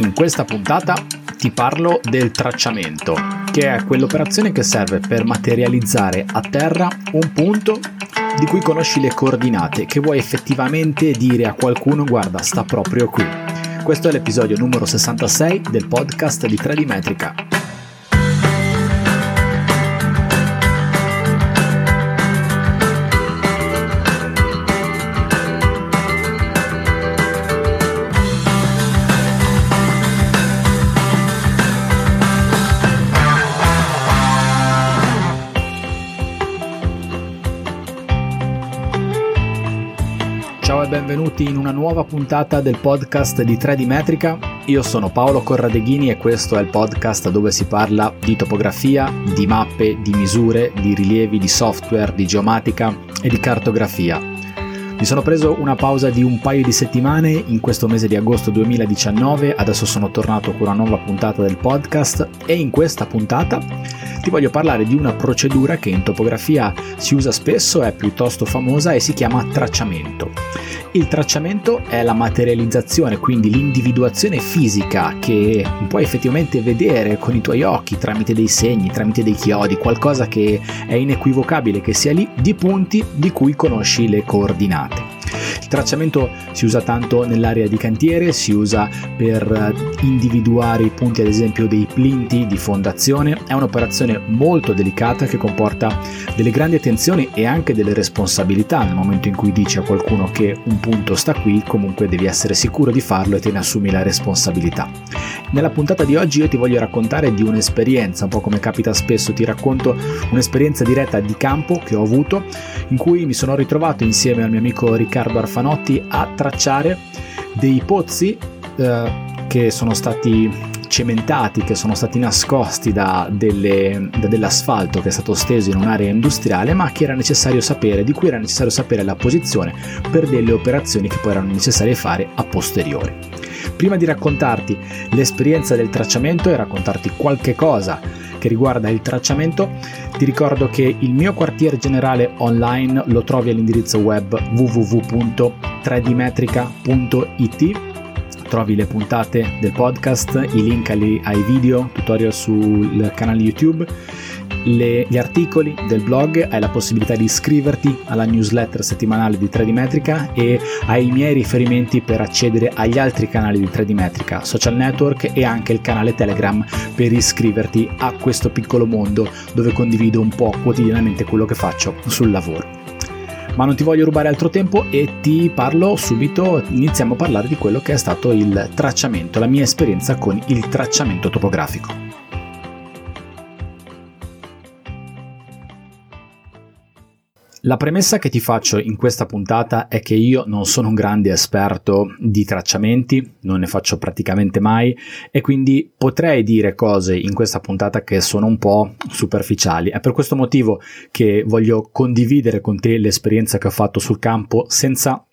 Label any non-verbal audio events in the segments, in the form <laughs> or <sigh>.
In questa puntata ti parlo del tracciamento, che è quell'operazione che serve per materializzare a terra un punto di cui conosci le coordinate, che vuoi effettivamente dire a qualcuno guarda sta proprio qui. Questo è l'episodio numero 66 del podcast di 3D Metrica. Benvenuti in una nuova puntata del podcast di 3D Metrica. Io sono Paolo Corradeghini e questo è il podcast dove si parla di topografia, di mappe, di misure, di rilievi, di software, di geomatica e di cartografia. Mi sono preso una pausa di un paio di settimane in questo mese di agosto 2019, adesso sono tornato con una nuova puntata del podcast e in questa puntata ti voglio parlare di una procedura che in topografia si usa spesso, è piuttosto famosa e si chiama tracciamento. Il tracciamento è la materializzazione, quindi l'individuazione fisica che puoi effettivamente vedere con i tuoi occhi tramite dei segni, tramite dei chiodi, qualcosa che è inequivocabile che sia lì, di punti di cui conosci le coordinate. Il tracciamento si usa tanto nell'area di cantiere, si usa per individuare i punti ad esempio dei plinti di fondazione, è un'operazione molto delicata che comporta delle grandi attenzioni e anche delle responsabilità nel momento in cui dici a qualcuno che un punto sta qui, comunque devi essere sicuro di farlo e te ne assumi la responsabilità. Nella puntata di oggi io ti voglio raccontare di un'esperienza, un po' come capita spesso, ti racconto un'esperienza diretta di campo che ho avuto in cui mi sono ritrovato insieme al mio amico Riccardo Arfanotti a tracciare dei pozzi eh, che sono stati cementati, che sono stati nascosti da, delle, da, dell'asfalto che è stato steso in un'area industriale, ma che era necessario sapere, di cui era necessario sapere la posizione per delle operazioni che poi erano necessarie fare a posteriori. Prima di raccontarti l'esperienza del tracciamento e raccontarti qualche cosa che riguarda il tracciamento, ti ricordo che il mio quartier generale online lo trovi all'indirizzo web www.3dmetrica.it trovi le puntate del podcast, i link ai video, tutorial sul canale YouTube le, gli articoli del blog, hai la possibilità di iscriverti alla newsletter settimanale di 3D Metrica e hai i miei riferimenti per accedere agli altri canali di 3D Metrica, social network e anche il canale Telegram per iscriverti a questo piccolo mondo dove condivido un po' quotidianamente quello che faccio sul lavoro. Ma non ti voglio rubare altro tempo e ti parlo subito, iniziamo a parlare di quello che è stato il tracciamento, la mia esperienza con il tracciamento topografico. La premessa che ti faccio in questa puntata è che io non sono un grande esperto di tracciamenti, non ne faccio praticamente mai e quindi potrei dire cose in questa puntata che sono un po' superficiali. È per questo motivo che voglio condividere con te l'esperienza che ho fatto sul campo senza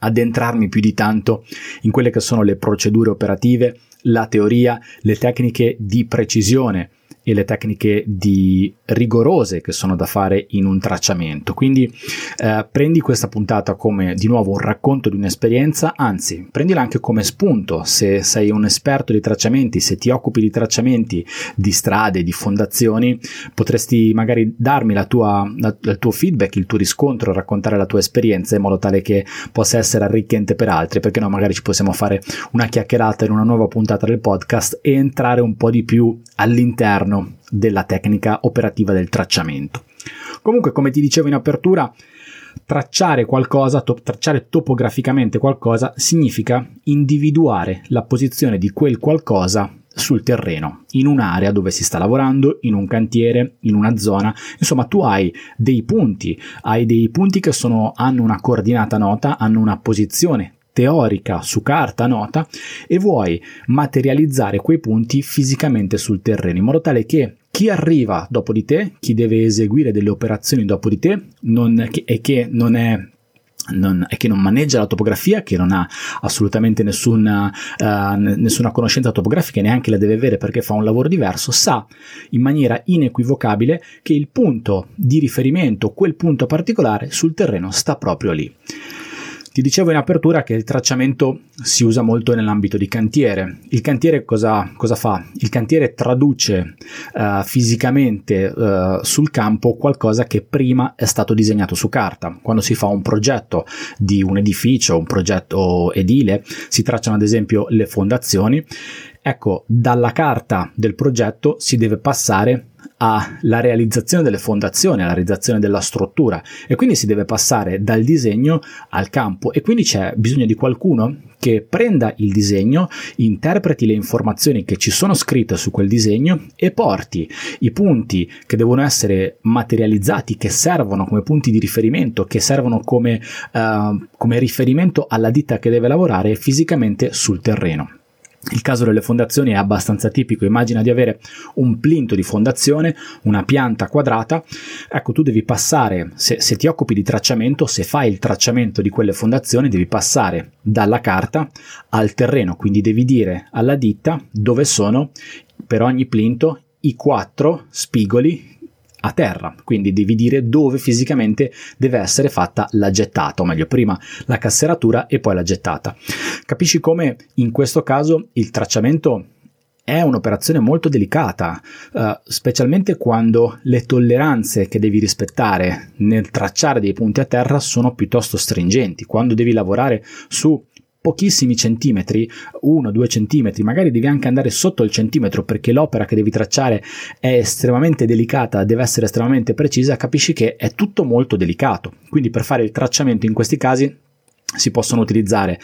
addentrarmi più di tanto in quelle che sono le procedure operative, la teoria, le tecniche di precisione e le tecniche di rigorose che sono da fare in un tracciamento. Quindi eh, prendi questa puntata come di nuovo un racconto di un'esperienza, anzi prendila anche come spunto se sei un esperto di tracciamenti, se ti occupi di tracciamenti di strade, di fondazioni, potresti magari darmi la tua, la, il tuo feedback, il tuo riscontro, raccontare la tua esperienza in modo tale che possa essere arricchente per altri, perché no magari ci possiamo fare una chiacchierata in una nuova puntata del podcast e entrare un po' di più all'interno della tecnica operativa del tracciamento. Comunque, come ti dicevo in apertura, tracciare qualcosa, to- tracciare topograficamente qualcosa significa individuare la posizione di quel qualcosa sul terreno, in un'area dove si sta lavorando, in un cantiere, in una zona. Insomma, tu hai dei punti, hai dei punti che sono, hanno una coordinata nota, hanno una posizione teorica su carta nota e vuoi materializzare quei punti fisicamente sul terreno in modo tale che chi arriva dopo di te, chi deve eseguire delle operazioni dopo di te non, e che non è non, e che non maneggia la topografia, che non ha assolutamente nessuna, uh, nessuna conoscenza topografica e neanche la deve avere perché fa un lavoro diverso, sa in maniera inequivocabile che il punto di riferimento, quel punto particolare sul terreno sta proprio lì. Ti dicevo in apertura che il tracciamento si usa molto nell'ambito di cantiere. Il cantiere cosa, cosa fa? Il cantiere traduce uh, fisicamente uh, sul campo qualcosa che prima è stato disegnato su carta. Quando si fa un progetto di un edificio, un progetto edile, si tracciano ad esempio le fondazioni. Ecco, dalla carta del progetto si deve passare alla realizzazione delle fondazioni, alla realizzazione della struttura e quindi si deve passare dal disegno al campo e quindi c'è bisogno di qualcuno che prenda il disegno, interpreti le informazioni che ci sono scritte su quel disegno e porti i punti che devono essere materializzati, che servono come punti di riferimento, che servono come, uh, come riferimento alla ditta che deve lavorare fisicamente sul terreno. Il caso delle fondazioni è abbastanza tipico, immagina di avere un plinto di fondazione, una pianta quadrata, ecco tu devi passare, se, se, ti occupi di tracciamento, se fai il tracciamento di quelle fondazioni, devi passare dalla carta al terreno, quindi devi dire alla ditta dove sono per ogni plinto i quattro spigoli a terra, quindi devi dire dove fisicamente deve essere fatta la gettata, o meglio, prima la casseratura e poi la gettata. Capisci come in questo caso il tracciamento è un'operazione molto delicata, uh, specialmente quando le tolleranze che devi rispettare nel tracciare dei punti a terra sono piuttosto stringenti. Quando devi lavorare su pochissimi centimetri, 1-2 centimetri, magari devi anche andare sotto il centimetro perché l'opera che devi tracciare è estremamente delicata, deve essere estremamente precisa, capisci che è tutto molto delicato. Quindi per fare il tracciamento in questi casi si possono utilizzare,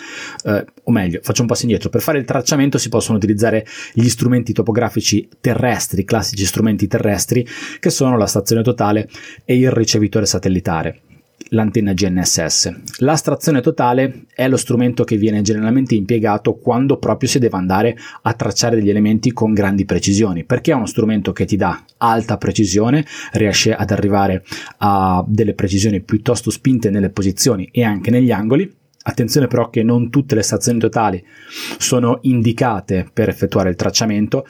eh, o meglio, faccio un passo indietro, per fare il tracciamento si possono utilizzare gli strumenti topografici terrestri, classici strumenti terrestri, che sono la stazione totale e il ricevitore satellitare l'antenna GNSS. L'astrazione totale è lo strumento che viene generalmente impiegato quando proprio si deve andare a tracciare degli elementi con grandi precisioni, perché è uno strumento che ti dà alta precisione, riesce ad arrivare a delle precisioni piuttosto spinte nelle posizioni e anche negli angoli. Attenzione però che non tutte le stazioni totali sono indicate per effettuare il tracciamento,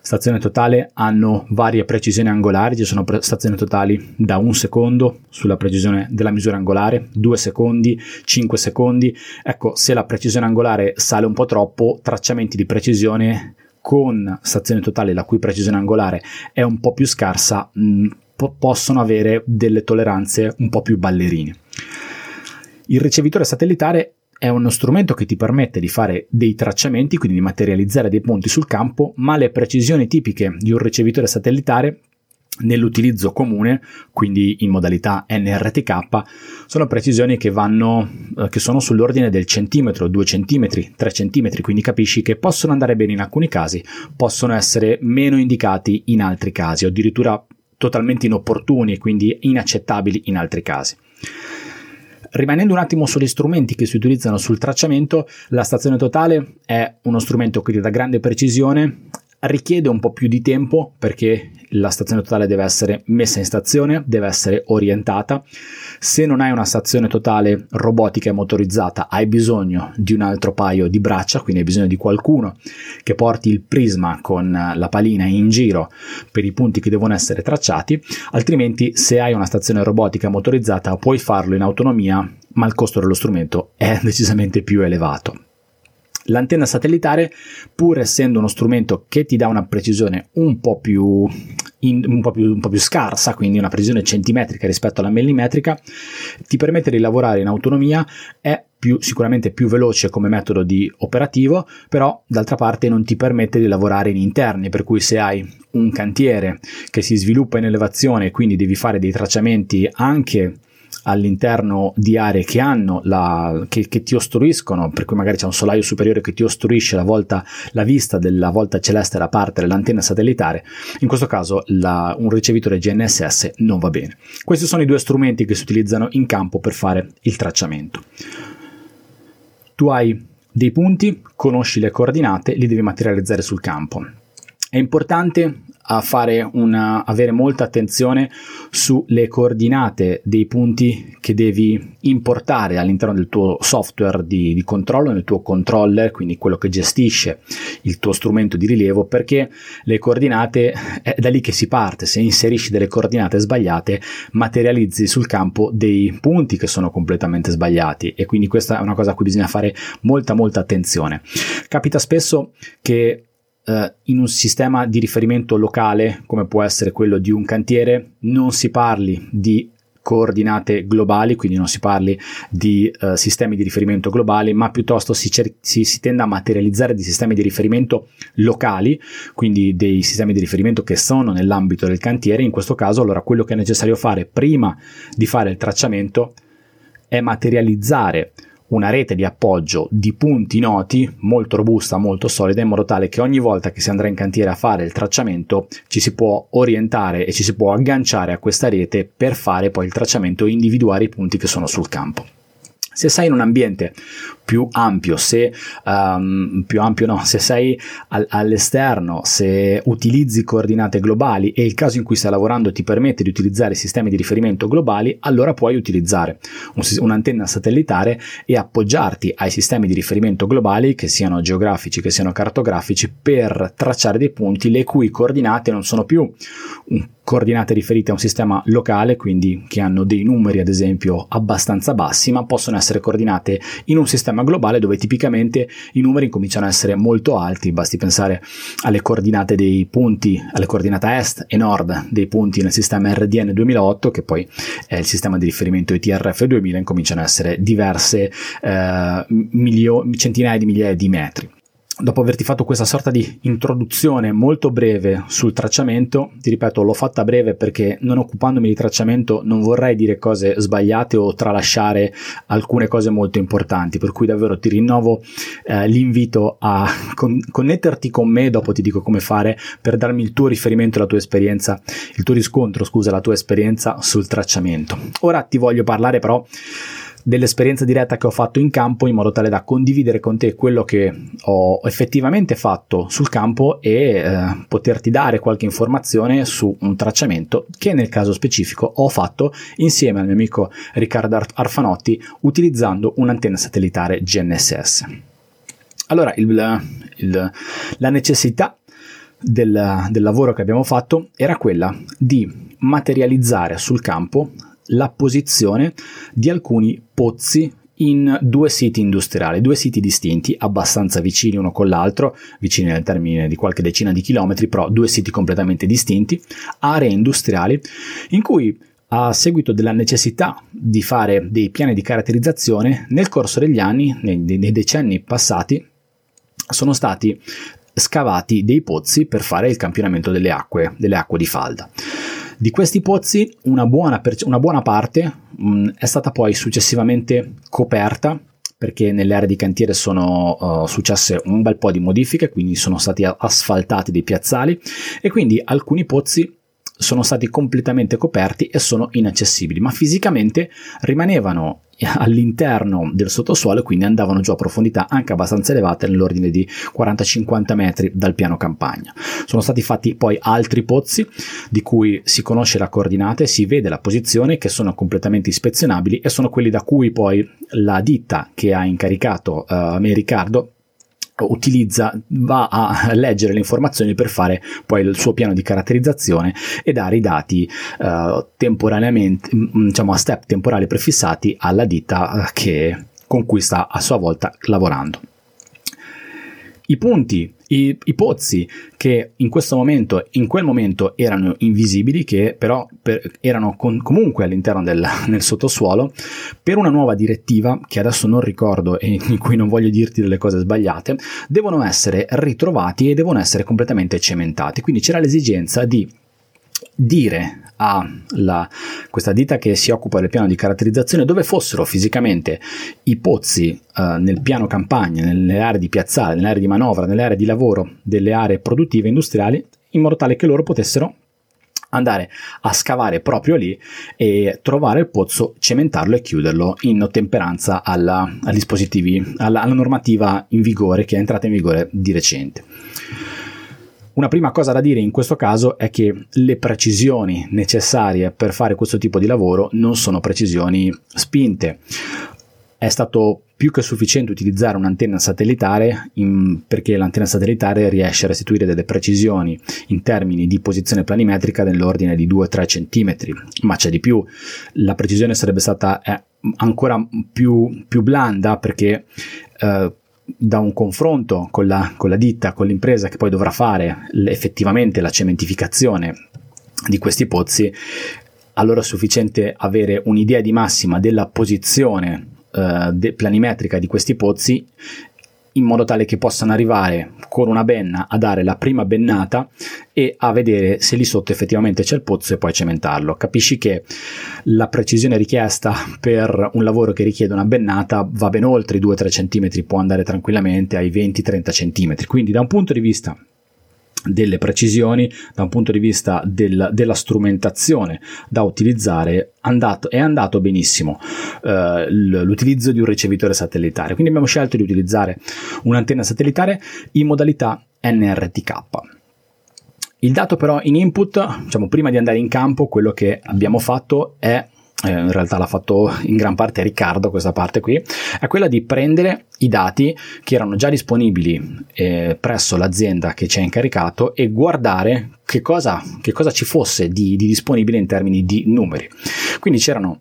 stazione totale hanno varie precisioni angolari, ci sono pre- stazioni totali da un secondo sulla precisione della misura angolare, due secondi, 5 secondi. Ecco, se la precisione angolare sale un po' troppo, tracciamenti di precisione con stazione totale la cui precisione angolare è un po' più scarsa mh, mm, po- possono avere delle tolleranze un po' più ballerine. Il ricevitore satellitare è uno strumento che ti permette di fare dei tracciamenti, quindi di materializzare dei punti sul campo, ma le precisioni tipiche di un ricevitore satellitare nell'utilizzo comune, quindi in modalità NRTK, sono precisioni che vanno, eh, che sono sull'ordine del centimetro, 2 centimetri, 3 centimetri, quindi capisci che possono andare bene in alcuni casi, possono essere meno indicati in altri casi, o addirittura totalmente inopportuni e quindi inaccettabili in altri casi. Rimanendo un attimo sugli strumenti che si utilizzano sul tracciamento, la stazione totale è uno strumento che dà grande precisione, richiede un po' più di tempo perché la stazione totale deve essere messa in stazione, deve essere orientata. Se non hai una stazione totale robotica e motorizzata, hai bisogno di un altro paio di braccia, quindi hai bisogno di qualcuno che porti il prisma con la palina in giro per i punti che devono essere tracciati, altrimenti se hai una stazione robotica motorizzata puoi farlo in autonomia, ma il costo dello strumento è <laughs> decisamente più elevato. L'antenna satellitare, pur essendo uno strumento che ti dà una precisione un po' più, in, un po più, un po più scarsa, quindi una precisione centimetrica rispetto alla millimetrica, ti permette di lavorare in autonomia, è più, sicuramente più veloce come metodo operativo, però d'altra parte non ti permette di lavorare in interni, per cui se hai un cantiere che si sviluppa in elevazione e quindi devi fare dei tracciamenti anche all'interno di aree che hanno la, che, che, ti ostruiscono, per cui magari c'è un solaio superiore che ti ostruisce la, volta, la vista della volta celeste da parte dell'antenna satellitare, in questo caso la, un ricevitore GNSS non va bene. Questi sono i due strumenti che si utilizzano in campo per fare il tracciamento. Tu hai dei punti, conosci le coordinate, li devi materializzare sul campo. È importante una, avere molta attenzione sulle coordinate dei punti che devi importare all'interno del tuo software di, di, controllo, nel tuo controller, quindi quello che gestisce il tuo strumento di rilievo, perché le coordinate è da lì che si parte. Se inserisci delle coordinate sbagliate, materializzi sul campo dei punti che sono completamente sbagliati e quindi questa è una cosa a cui bisogna fare molta molta attenzione. Capita spesso che eh, in un sistema di riferimento locale, come può essere quello di un cantiere, non si parli di coordinate globali, quindi non si parli di uh, sistemi di riferimento globali, ma piuttosto si, cer- si, si, tende a materializzare dei sistemi di riferimento locali, quindi dei sistemi di riferimento che sono nell'ambito del cantiere. In questo caso, allora, quello che è necessario fare prima di fare il tracciamento è materializzare una rete di appoggio di punti noti molto robusta, molto solida, in modo tale che ogni volta che si andrà in cantiere a fare il tracciamento ci si può orientare e ci si può agganciare a questa rete per fare poi il tracciamento e individuare i punti che sono sul campo. Se sei in un ambiente più ampio, se um, più ampio no, se sei al, all'esterno, se utilizzi coordinate globali e il caso in cui stai lavorando ti permette di utilizzare sistemi di riferimento globali, allora puoi utilizzare un, un'antenna satellitare e appoggiarti ai sistemi di riferimento globali, che siano geografici, che siano cartografici, per tracciare dei punti le cui coordinate non sono più un coordinate riferite a un sistema locale, quindi che hanno dei numeri ad esempio abbastanza bassi, ma possono essere coordinate in un sistema globale dove tipicamente i numeri cominciano a essere molto alti, basti pensare alle coordinate dei punti, alle coordinate est e nord dei punti nel sistema RDN 2008, che poi è il sistema di riferimento ITRF 2000, cominciano a essere diverse eh, milio- centinaia di migliaia di metri dopo averti fatto questa sorta di introduzione molto breve sul tracciamento, ti ripeto, l'ho fatta breve perché non occupandomi di tracciamento non vorrei dire cose sbagliate o tralasciare alcune cose molto importanti, per cui davvero ti rinnovo eh, l'invito a con- connetterti con me, dopo ti dico come fare per darmi il tuo riferimento, la tua esperienza, il tuo riscontro, scusa, la tua esperienza sul tracciamento. Ora ti voglio parlare però dell'esperienza diretta che ho fatto in campo in modo tale da condividere con te quello che ho effettivamente fatto sul campo e eh, poterti dare qualche informazione su un tracciamento che nel caso specifico ho fatto insieme al mio amico Riccardo Arfanotti utilizzando un'antenna satellitare GNSS. Allora, il, il, la necessità del, del lavoro che abbiamo fatto era quella di materializzare sul campo la posizione di alcuni pozzi in due siti industriali, due siti distinti, abbastanza vicini uno con l'altro, vicini nel termine di qualche decina di chilometri, però due siti completamente distinti, aree industriali in cui a seguito della necessità di fare dei piani di caratterizzazione, nel corso degli anni, nei, nei decenni passati, sono stati scavati dei pozzi per fare il campionamento delle acque, delle acque di falda. Di questi pozzi una buona, una buona parte mh, mm, è stata poi successivamente coperta perché nelle aree di cantiere sono uh, successe un bel po' di modifiche, quindi sono stati asfaltati dei piazzali e quindi alcuni pozzi sono stati completamente coperti e sono inaccessibili, ma fisicamente rimanevano all'interno del sottosuolo e quindi andavano giù a profondità anche abbastanza elevate nell'ordine di 40-50 metri dal piano campagna. Sono stati fatti poi altri pozzi di cui si conosce la coordinata e si vede la posizione che sono completamente ispezionabili e sono quelli da cui poi la ditta che ha incaricato a me Riccardo utilizza, va a leggere le informazioni per fare poi il suo piano di caratterizzazione e dare i dati uh, temporaneamente, diciamo a step temporali prefissati alla ditta eh, che, con cui sta a sua volta lavorando. I punti i, i, pozzi che in questo momento, in quel momento erano invisibili, che però per, erano con, comunque all'interno del <laughs> sottosuolo, per una nuova direttiva, che adesso non ricordo e in cui non voglio dirti delle cose sbagliate, devono essere ritrovati e devono essere completamente cementati. Quindi c'era l'esigenza di dire a la, questa ditta che si occupa del piano di caratterizzazione dove fossero fisicamente i pozzi eh, nel piano campagna, nelle aree di piazzale, nelle aree di manovra, nelle aree di lavoro delle aree produttive industriali, in modo tale che loro potessero andare a scavare proprio lì e trovare il pozzo, cementarlo e chiuderlo in ottemperanza alla, alla, alla normativa in vigore che è entrata in vigore di recente. Una prima cosa da dire in questo caso è che le precisioni necessarie per fare questo tipo di lavoro non sono precisioni spinte. È stato più che sufficiente utilizzare un'antenna satellitare in, perché l'antenna satellitare riesce a restituire delle precisioni in termini di posizione planimetrica nell'ordine di 2-3 cm, ma c'è di più, la precisione sarebbe stata eh, ancora più, più blanda perché eh, da un confronto con la, con la ditta, con l'impresa che poi dovrà fare effettivamente la cementificazione di questi pozzi, allora è sufficiente avere un'idea di massima della posizione eh, de- planimetrica di questi pozzi in modo tale che possano arrivare con una benna a dare la prima bennata e a vedere se lì sotto effettivamente c'è il pozzo e poi cementarlo. Capisci che la precisione richiesta per un lavoro che richiede una bennata va ben oltre i 2-3 cm, può andare tranquillamente ai 20-30 cm. Quindi da un punto di vista delle precisioni da un punto di vista del, della strumentazione da utilizzare andato, è andato benissimo eh, l'utilizzo di un ricevitore satellitare. Quindi abbiamo scelto di utilizzare un'antenna satellitare in modalità NRTK il dato però in input diciamo prima di andare in campo quello che abbiamo fatto è eh, in realtà l'ha fatto in gran parte Riccardo questa parte qui, è quella di prendere i dati che erano già disponibili eh, presso l'azienda che ci ha incaricato e guardare che cosa, che cosa ci fosse di, di, disponibile in termini di numeri. Quindi c'erano,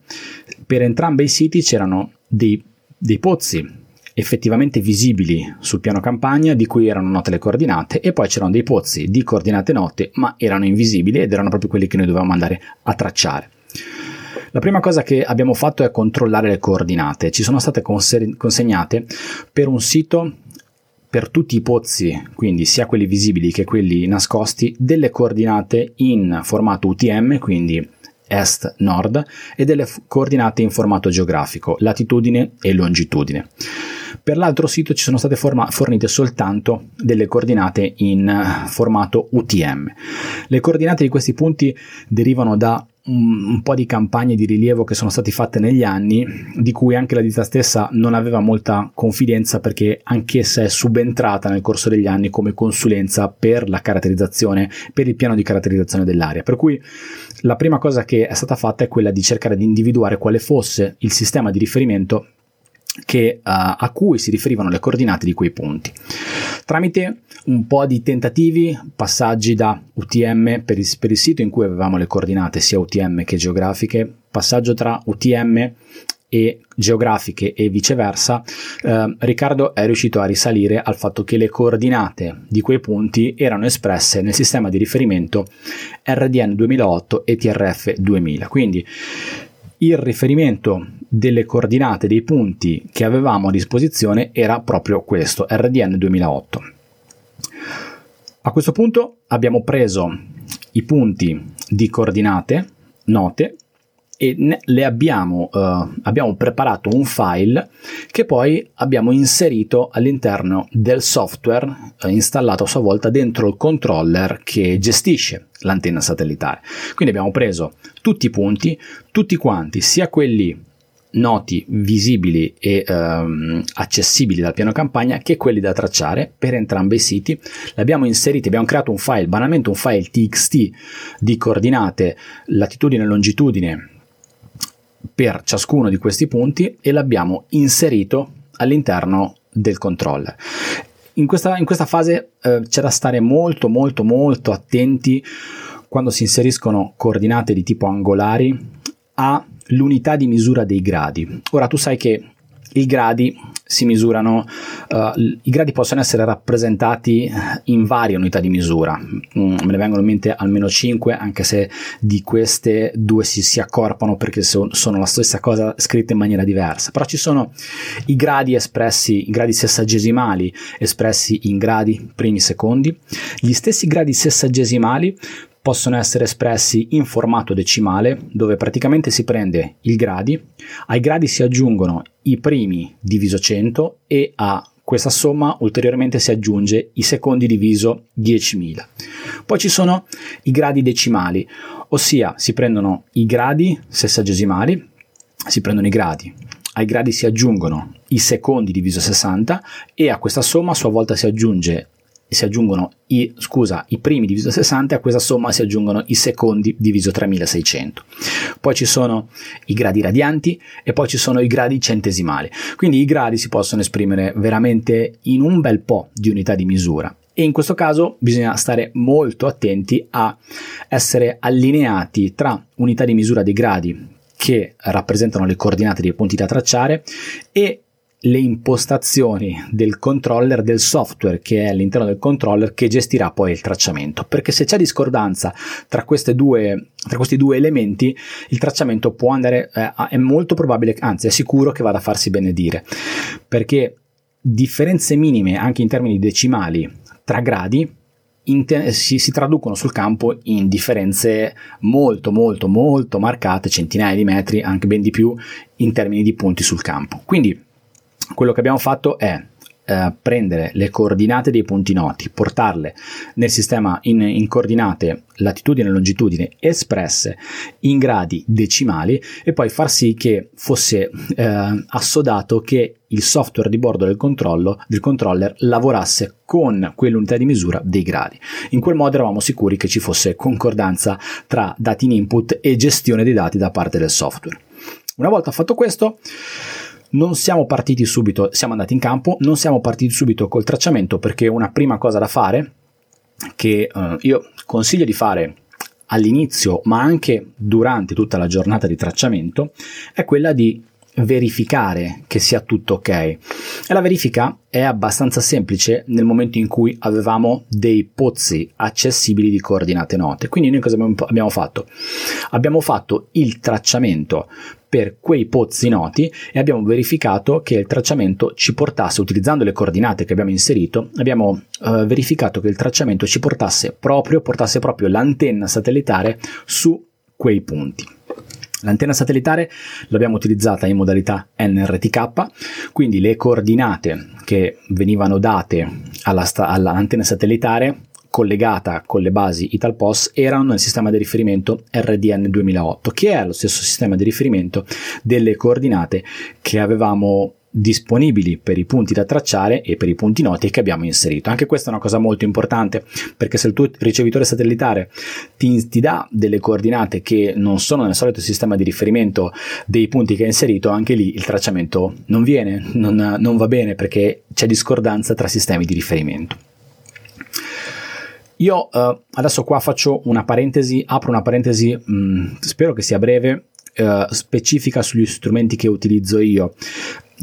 per entrambi i siti c'erano dei, dei pozzi effettivamente visibili sul piano campagna di cui erano note le coordinate e poi c'erano dei pozzi di coordinate note ma erano invisibili ed erano proprio quelli che noi dovevamo andare a tracciare. La prima cosa che abbiamo fatto è controllare le coordinate. Ci sono state conse- consegnate per un sito per tutti i pozzi, quindi sia quelli visibili che quelli nascosti, delle coordinate in formato UTM, quindi est-nord, e delle coordinate in formato geografico, latitudine e longitudine. Per l'altro sito ci sono state forma- fornite soltanto delle coordinate in formato UTM. Le coordinate di questi punti derivano da un, un, po' di campagne di rilievo che sono state fatte negli anni, di cui anche la ditta stessa non aveva molta confidenza perché anch'essa è subentrata nel corso degli anni come consulenza per la caratterizzazione, per il piano di caratterizzazione dell'area. Per cui la prima cosa che è stata fatta è quella di cercare di individuare quale fosse il sistema di riferimento che, uh, a cui si riferivano le coordinate di quei punti. Tramite un po' di tentativi, passaggi da UTM per il, per il sito in cui avevamo le coordinate sia UTM che geografiche, passaggio tra UTM e geografiche e viceversa, eh, Riccardo è riuscito a risalire al fatto che le coordinate di quei punti erano espresse nel sistema di riferimento RDN 2008 e TRF 2000. Quindi il riferimento delle coordinate dei punti che avevamo a disposizione era proprio questo, RDN 2008. A questo punto abbiamo preso i punti di coordinate note e le abbiamo, uh, abbiamo preparato un file che poi abbiamo inserito all'interno del software uh, installato a sua volta dentro il controller che gestisce l'antenna satellitare. Quindi abbiamo preso tutti i punti, tutti quanti, sia quelli noti, visibili e ehm, accessibili dal piano campagna che quelli da tracciare per entrambi i siti. Li abbiamo inseriti, abbiamo creato un file, banalmente un file txt di coordinate latitudine e longitudine per ciascuno di questi punti e l'abbiamo inserito all'interno del controller. In questa, in questa fase eh, c'è da stare molto molto molto attenti quando si inseriscono coordinate di tipo angolari all'unità di misura dei gradi. Ora tu sai che i gradi si misurano, uh, i gradi possono essere rappresentati in varie unità di misura, mm, me ne vengono in mente almeno 5, anche se di queste due si, si accorpano perché so, sono la stessa cosa scritta in maniera diversa, però ci sono i gradi espressi, i gradi sessagesimali espressi in gradi primi secondi, gli stessi gradi sessagesimali possono essere espressi in formato decimale, dove praticamente si prende il gradi, ai gradi si aggiungono i primi diviso 100 e a questa somma ulteriormente si aggiunge i secondi diviso 10.000. Poi ci sono i gradi decimali, ossia si prendono i gradi sessagesimali, si prendono i gradi, ai gradi si aggiungono i secondi diviso 60 e a questa somma a sua volta si aggiunge si aggiungono i, scusa, i primi diviso 60 e a questa somma si aggiungono i secondi diviso 3600. Poi ci sono i gradi radianti e poi ci sono i gradi centesimali. Quindi i gradi si possono esprimere veramente in un bel po' di unità di misura e in questo caso bisogna stare molto attenti a essere allineati tra unità di misura dei gradi che rappresentano le coordinate dei punti da tracciare e le impostazioni del controller, del software che è all'interno del controller che gestirà poi il tracciamento. Perché se c'è discordanza tra, due, tra questi due elementi, il tracciamento può andare, eh, è molto probabile, anzi è sicuro che vada a farsi benedire. Perché differenze minime anche in termini decimali tra gradi te- si, si, traducono sul campo in differenze molto molto molto marcate, centinaia di metri, anche ben di più in termini di punti sul campo. Quindi quello che abbiamo fatto è eh, prendere le coordinate dei punti noti, portarle nel sistema in, in, coordinate latitudine e longitudine espresse in gradi decimali e poi far sì che fosse eh, assodato che il software di bordo del, del controller lavorasse con quell'unità di misura dei gradi. In quel modo eravamo sicuri che ci fosse concordanza tra dati in input e gestione dei dati da parte del software. Una volta fatto questo, non siamo partiti subito, siamo andati in campo, non siamo partiti subito col tracciamento perché una prima cosa da fare che eh, io consiglio di fare all'inizio ma anche durante tutta la giornata di tracciamento è quella di verificare che sia tutto ok. E la verifica è abbastanza semplice nel momento in cui avevamo dei pozzi accessibili di coordinate note. Quindi noi cosa abbiamo fatto? Abbiamo fatto il tracciamento per quei pozzi noti e abbiamo verificato che il tracciamento ci portasse, utilizzando le coordinate che abbiamo inserito, abbiamo eh, verificato che il tracciamento ci portasse proprio, portasse proprio l'antenna satellitare su quei punti. L'antenna satellitare l'abbiamo utilizzata in modalità NRTK, quindi le coordinate che venivano date alla sta- all'antenna satellitare collegata con le basi Italpos erano nel sistema di riferimento RDN 2008, che è lo stesso sistema di riferimento delle coordinate che avevamo disponibili per i punti da tracciare e per i punti noti che abbiamo inserito. Anche questa è una cosa molto importante perché se il tuo ricevitore satellitare ti, ti, dà delle coordinate che non sono nel solito sistema di riferimento dei punti che hai inserito, anche lì il tracciamento non viene, non, non va bene perché c'è discordanza tra sistemi di riferimento. Io uh, adesso qua faccio una parentesi, apro una parentesi, mh, mm, spero che sia breve, uh, specifica sugli strumenti che utilizzo io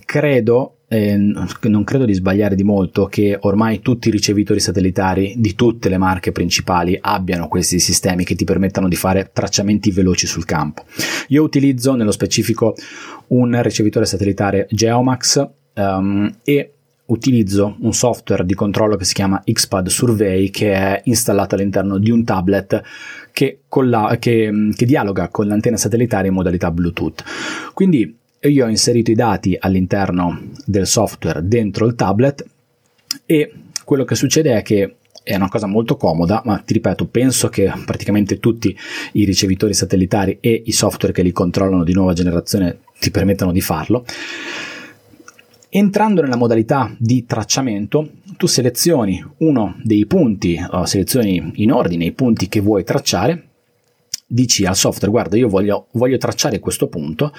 credo, eh, non credo di sbagliare di molto, che ormai tutti i ricevitori satellitari di tutte le marche principali abbiano questi sistemi che ti permettano di fare tracciamenti veloci sul campo. Io utilizzo nello specifico un ricevitore satellitare Geomax um, e utilizzo un software di controllo che si chiama XPAD Survey che è installato all'interno di un tablet che, la, che, che dialoga con l'antenna satellitare in modalità Bluetooth. Quindi io ho inserito i dati all'interno del software dentro il tablet e quello che succede è che è una cosa molto comoda, ma ti ripeto, penso che praticamente tutti i ricevitori satellitari e i software che li controllano di nuova generazione ti permettano di farlo. Entrando nella modalità di tracciamento, tu selezioni uno dei punti, o selezioni in ordine i punti che vuoi tracciare dici al software guarda io voglio, voglio, tracciare questo punto,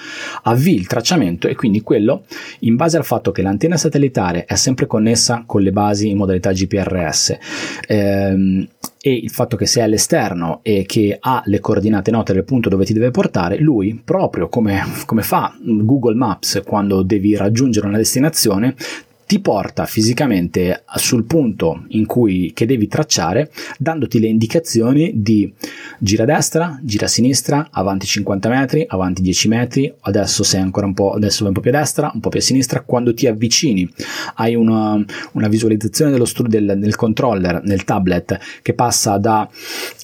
avvii il tracciamento e quindi quello in base al fatto che l'antenna satellitare è sempre connessa con le basi in modalità GPRS ehm, e il fatto che sei all'esterno e che ha le coordinate note del punto dove ti deve portare, lui proprio come, come fa Google Maps quando devi raggiungere una destinazione ti porta fisicamente sul punto in cui che devi tracciare, dandoti le indicazioni di gira a destra, gira a sinistra, avanti 50 metri, avanti 10 metri, adesso sei ancora un po', adesso vai un po' più a destra, un po' più a sinistra, quando ti avvicini hai una, una visualizzazione dello stu- del, del controller nel tablet che passa da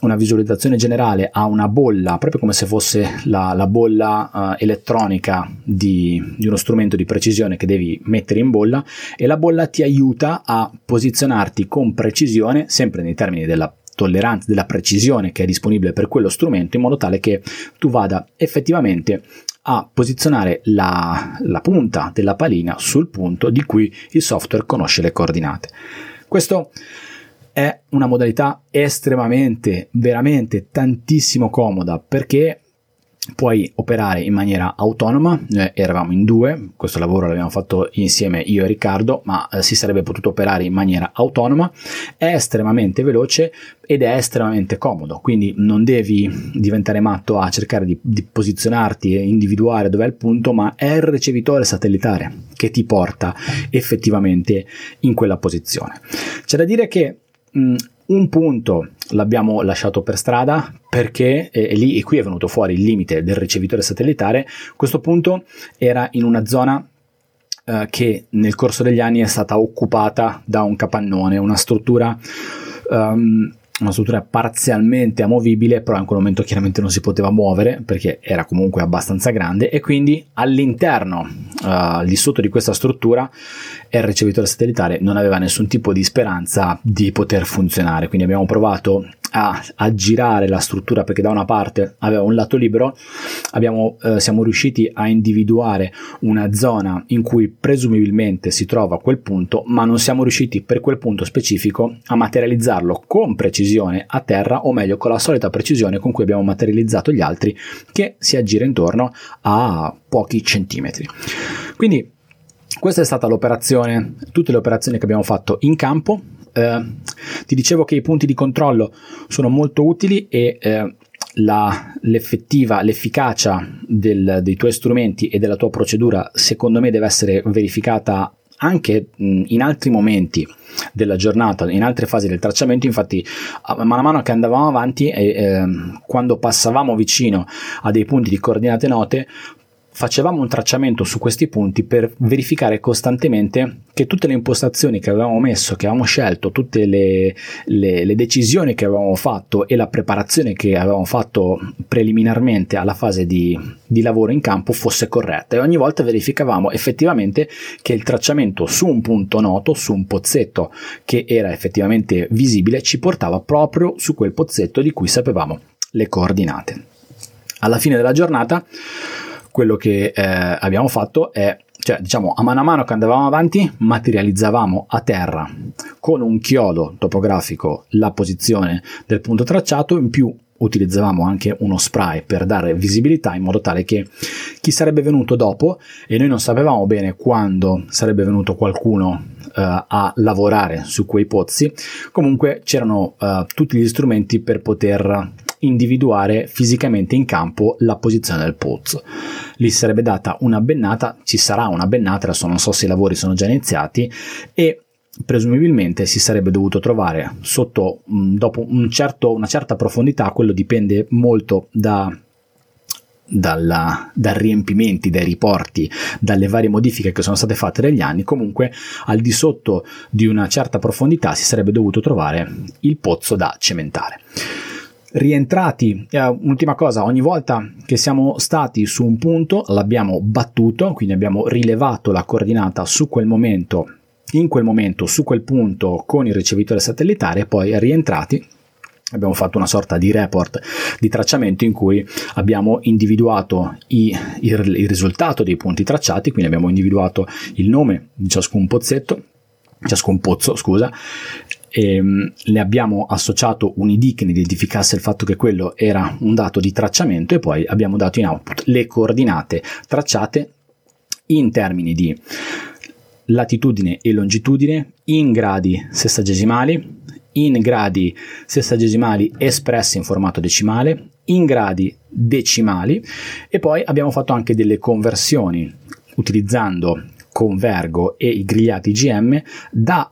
una visualizzazione generale a una bolla, proprio come se fosse la, la bolla uh, elettronica di, di uno strumento di precisione che devi mettere in bolla e la bolla ti aiuta a posizionarti con precisione, sempre nei termini della tolleranza, della precisione che è disponibile per quello strumento, in modo tale che tu vada effettivamente a posizionare la, la punta della palina sul punto di cui il software conosce le coordinate. Questo è una modalità estremamente, veramente tantissimo comoda perché puoi operare in maniera autonoma, eh, eravamo in due, questo lavoro l'abbiamo fatto insieme io e Riccardo, ma eh, si sarebbe potuto operare in maniera autonoma, è estremamente veloce ed è estremamente comodo, quindi non devi diventare matto a cercare di, di posizionarti e individuare dov'è il punto, ma è il ricevitore satellitare che ti porta effettivamente in quella posizione. C'è da dire che un punto l'abbiamo lasciato per strada perché e lì e qui è venuto fuori il limite del ricevitore satellitare. Questo punto era in una zona eh, che nel corso degli anni è stata occupata da un capannone, una struttura um, una struttura parzialmente amovibile, però in quel momento chiaramente non si poteva muovere perché era comunque abbastanza grande e quindi all'interno, uh, lì sotto di questa struttura, il ricevitore satellitare non aveva nessun tipo di speranza di poter funzionare. Quindi abbiamo provato a, a girare la struttura perché da una parte aveva un lato libero, abbiamo, eh, siamo riusciti a individuare una zona in cui presumibilmente si trova quel punto, ma non siamo riusciti per quel punto specifico a materializzarlo con precisione a terra, o meglio con la solita precisione con cui abbiamo materializzato gli altri, che si aggira intorno a pochi centimetri. Quindi questa è stata l'operazione, tutte le operazioni che abbiamo fatto in campo. Eh, ti dicevo che i punti di controllo sono molto utili e eh, la, l'effettiva, l'efficacia del, dei tuoi strumenti e della tua procedura, secondo me, deve essere verificata anche in altri momenti della giornata, in altre fasi del tracciamento, infatti man mano che andavamo avanti e eh, quando passavamo vicino a dei punti di coordinate note facevamo un tracciamento su questi punti per verificare costantemente che tutte le impostazioni che avevamo messo, che avevamo scelto, tutte le, le, le, decisioni che avevamo fatto e la preparazione che avevamo fatto preliminarmente alla fase di, di lavoro in campo fosse corretta e ogni volta verificavamo effettivamente che il tracciamento su un punto noto, su un pozzetto che era effettivamente visibile, ci portava proprio su quel pozzetto di cui sapevamo le coordinate. Alla fine della giornata quello che eh, abbiamo fatto è, cioè diciamo a mano a mano che andavamo avanti, materializzavamo a terra con un chiodo topografico la posizione del punto tracciato, in più utilizzavamo anche uno spray per dare visibilità in modo tale che chi sarebbe venuto dopo e noi non sapevamo bene quando sarebbe venuto qualcuno uh, a lavorare su quei pozzi comunque c'erano uh, tutti gli strumenti per poter individuare fisicamente in campo la posizione del pozzo. Lì sarebbe data una bennata, ci sarà una bennata, adesso non so se i lavori sono già iniziati e presumibilmente si sarebbe dovuto trovare sotto mm, dopo un certo, una certa profondità, quello dipende molto da dalla, dai riempimenti, dai riporti, dalle varie modifiche che sono state fatte negli anni, comunque al di sotto di una certa profondità si sarebbe dovuto trovare il pozzo da cementare rientrati. Eh, ultima cosa, ogni volta che siamo stati su un punto l'abbiamo battuto, quindi abbiamo rilevato la coordinata su quel momento, in quel momento, su quel punto con il ricevitore satellitare e poi rientrati abbiamo fatto una sorta di report di tracciamento in cui abbiamo individuato i, il, il, risultato dei punti tracciati, quindi abbiamo individuato il nome di ciascun pozzetto, ciascun pozzo, scusa, ehm, le abbiamo associato un ID che ne identificasse il fatto che quello era un dato di tracciamento e poi abbiamo dato in output le coordinate tracciate in termini di latitudine e longitudine in gradi sessagesimali, in gradi sessagesimali espressi in formato decimale, in gradi decimali e poi abbiamo fatto anche delle conversioni utilizzando Convergo e i grigliati GM da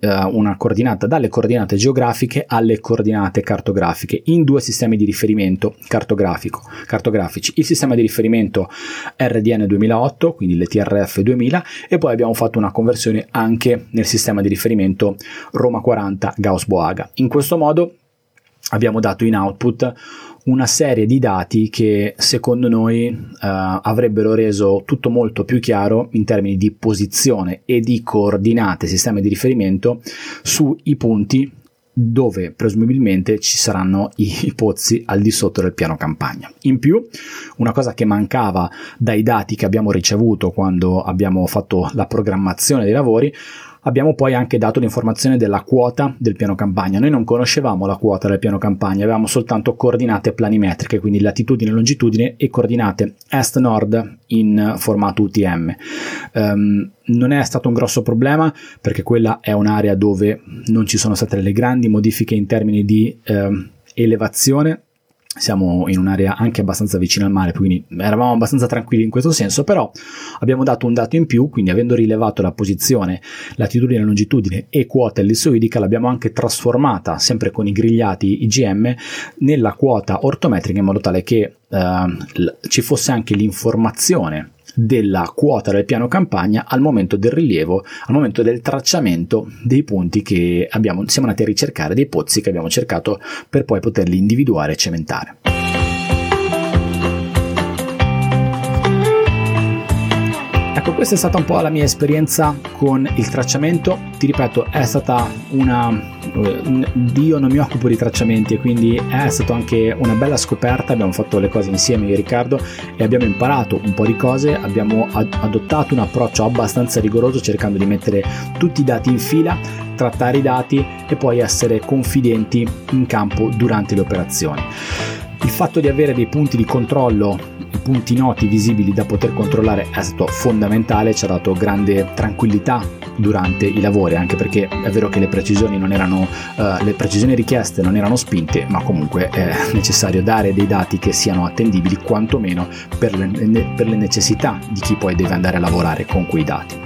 una coordinata dalle coordinate geografiche alle coordinate cartografiche in due sistemi di riferimento cartografici. Il sistema di riferimento RDN 2008, quindi l'ETRF 2000, e poi abbiamo fatto una conversione anche nel sistema di riferimento Roma 40 Gauss-Boaga. In questo modo abbiamo dato in output una serie di dati che secondo noi uh, avrebbero reso tutto molto più chiaro in termini di posizione e di coordinate, sistema di riferimento sui punti dove presumibilmente ci saranno i, pozzi al di sotto del piano campagna. In più, una cosa che mancava dai dati che abbiamo ricevuto quando abbiamo fatto la programmazione dei lavori, Abbiamo poi anche dato l'informazione della quota del piano campagna. Noi non conoscevamo la quota del piano campagna, avevamo soltanto coordinate planimetriche, quindi latitudine, longitudine e coordinate est-nord in formato UTM. Um, ehm, non è stato un grosso problema perché quella è un'area dove non ci sono state le grandi modifiche in termini di um, elevazione siamo in un'area anche abbastanza vicina al mare, quindi eravamo abbastanza tranquilli in questo senso, però abbiamo dato un dato in più, quindi avendo rilevato la posizione, latitudine, longitudine e quota ellissoidica, l'abbiamo anche trasformata, sempre con i grigliati IGM, nella quota ortometrica in modo tale che eh, ci fosse anche l'informazione della quota del piano campagna al momento del rilievo, al momento del tracciamento dei punti che abbiamo, siamo andati a ricercare, dei pozzi che abbiamo cercato per poi poterli individuare e cementare. Ecco, questa è stata un po' la mia esperienza con il tracciamento. Ti ripeto, è stata una io non mi occupo di tracciamenti e quindi è stata anche una bella scoperta, abbiamo fatto le cose insieme io e Riccardo e abbiamo imparato un po' di cose, abbiamo adottato un approccio abbastanza rigoroso cercando di mettere tutti i dati in fila, trattare i dati e poi essere confidenti in campo durante le operazioni. Il fatto di avere dei punti di controllo punti noti visibili da poter controllare è stato fondamentale, ci ha dato grande tranquillità durante i lavori, anche perché è vero che le precisioni, erano, uh, le precisioni richieste non erano spinte, ma comunque è necessario dare dei dati che siano attendibili quantomeno per le, per le necessità di chi poi deve andare a lavorare con quei dati.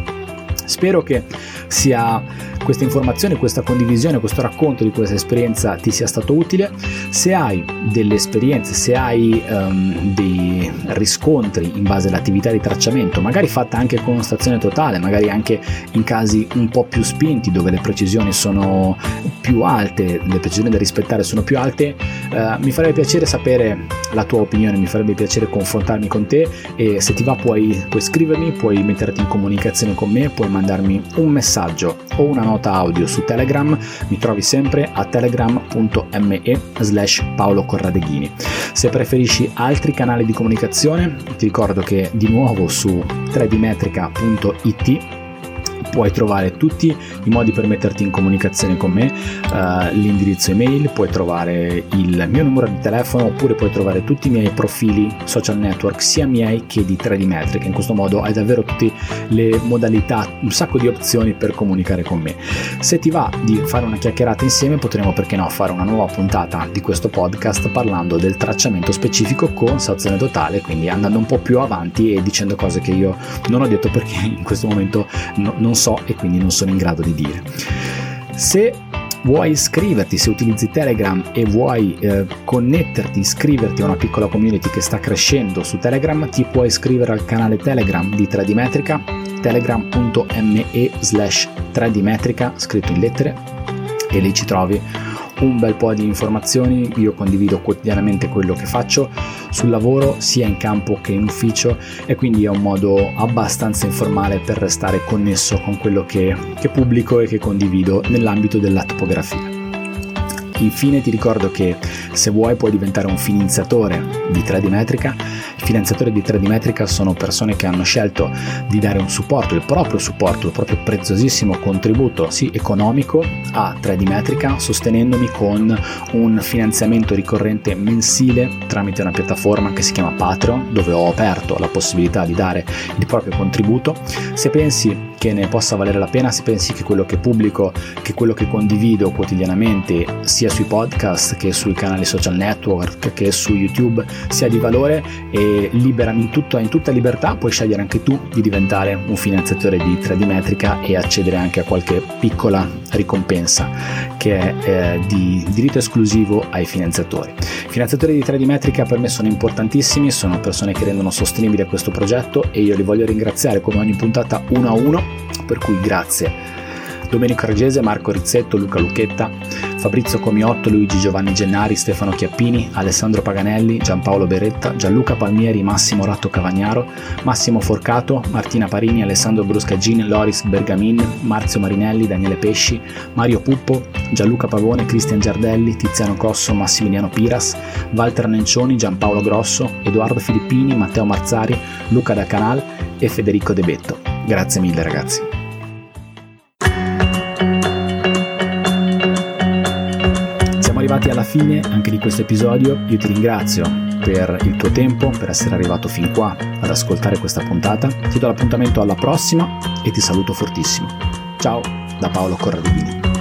Spero che sia questa informazione, questa condivisione, questo racconto di questa esperienza ti sia stato utile. Se hai delle esperienze, se hai um, dei riscontri in base all'attività di tracciamento, magari fatta anche con stazione totale, magari anche in casi un po' più spinti dove le precisioni sono più alte, le precisioni da rispettare sono più alte, uh, mi farebbe piacere sapere la tua opinione, mi farebbe piacere confrontarmi con te e se ti va puoi, puoi scrivermi, puoi metterti in comunicazione con me, puoi mandarmi un messaggio o una nota audio su Telegram, mi trovi sempre a telegram.me slash Paolo Corradeghini. Se preferisci altri canali di comunicazione, ti ricordo che di nuovo su 3dmetrica.it puoi trovare tutti i modi per metterti in comunicazione con me, uh, l'indirizzo email, puoi trovare il mio numero di telefono oppure puoi trovare tutti i miei profili social network, sia miei che di 3D Metric. In questo modo hai davvero tutte le modalità, un sacco di opzioni per comunicare con me. Se ti va di fare una chiacchierata insieme, potremo perché no fare una nuova puntata di questo podcast parlando del tracciamento specifico con stazione totale, quindi andando un po' più avanti e dicendo cose che io non ho detto perché in questo momento no, non so e quindi non sono in grado di dire. Se vuoi iscriverti, se utilizzi Telegram e vuoi eh, connetterti, iscriverti a una piccola community che sta crescendo su Telegram, ti puoi iscrivere al canale Telegram di 3D Metrica, telegram.me slash 3D Metrica, scritto in lettere, e lì ci trovi un bel po' di informazioni, io condivido quotidianamente quello che faccio sul lavoro sia in campo che in ufficio e quindi è un modo abbastanza informale per restare connesso con quello che, che pubblico e che condivido nell'ambito della topografia. Infine ti ricordo che se vuoi puoi diventare un finanziatore di 3D Metrica. I finanziatori di 3D Metrica sono persone che hanno scelto di dare un supporto, il proprio supporto, il proprio preziosissimo contributo, sì, economico a 3D Metrica, sostenendomi con un finanziamento ricorrente mensile tramite una piattaforma che si chiama Patreon, dove ho aperto la possibilità di dare il proprio contributo. Se pensi che ne possa valere la pena, se pensi che quello che pubblico, che quello che condivido quotidianamente sia sui podcast che sui canali social network che su YouTube sia di valore e liberami in, tutto, in tutta libertà puoi scegliere anche tu di diventare un finanziatore di 3D Metrica e accedere anche a qualche piccola ricompensa che è eh, di diritto esclusivo ai finanziatori. I finanziatori di 3D Metrica per me sono importantissimi, sono persone che rendono sostenibile questo progetto e io li voglio ringraziare come ogni puntata uno a uno, per cui grazie Domenico Regese, Marco Rizzetto, Luca Lucchetta, Fabrizio Comiotto, Luigi Giovanni Gennari, Stefano Chiappini, Alessandro Paganelli, Giampaolo Beretta, Gianluca Palmieri, Massimo Ratto Cavagnaro, Massimo Forcato, Martina Parini, Alessandro Bruscagin, Loris Bergamin, Marzio Marinelli, Daniele Pesci, Mario Puppo, Gianluca Pavone, Cristian Giardelli, Tiziano Cosso, Massimiliano Piras, Walter Nencioni, Giampaolo Grosso, Edoardo Filippini, Matteo Marzari, Luca da Canal e Federico De Betto. Grazie mille ragazzi. Siamo arrivati alla fine anche di questo episodio, io ti ringrazio per il tuo tempo, per essere arrivato fin qua ad ascoltare questa puntata, ti do l'appuntamento alla prossima e ti saluto fortissimo. Ciao da Paolo Corradini.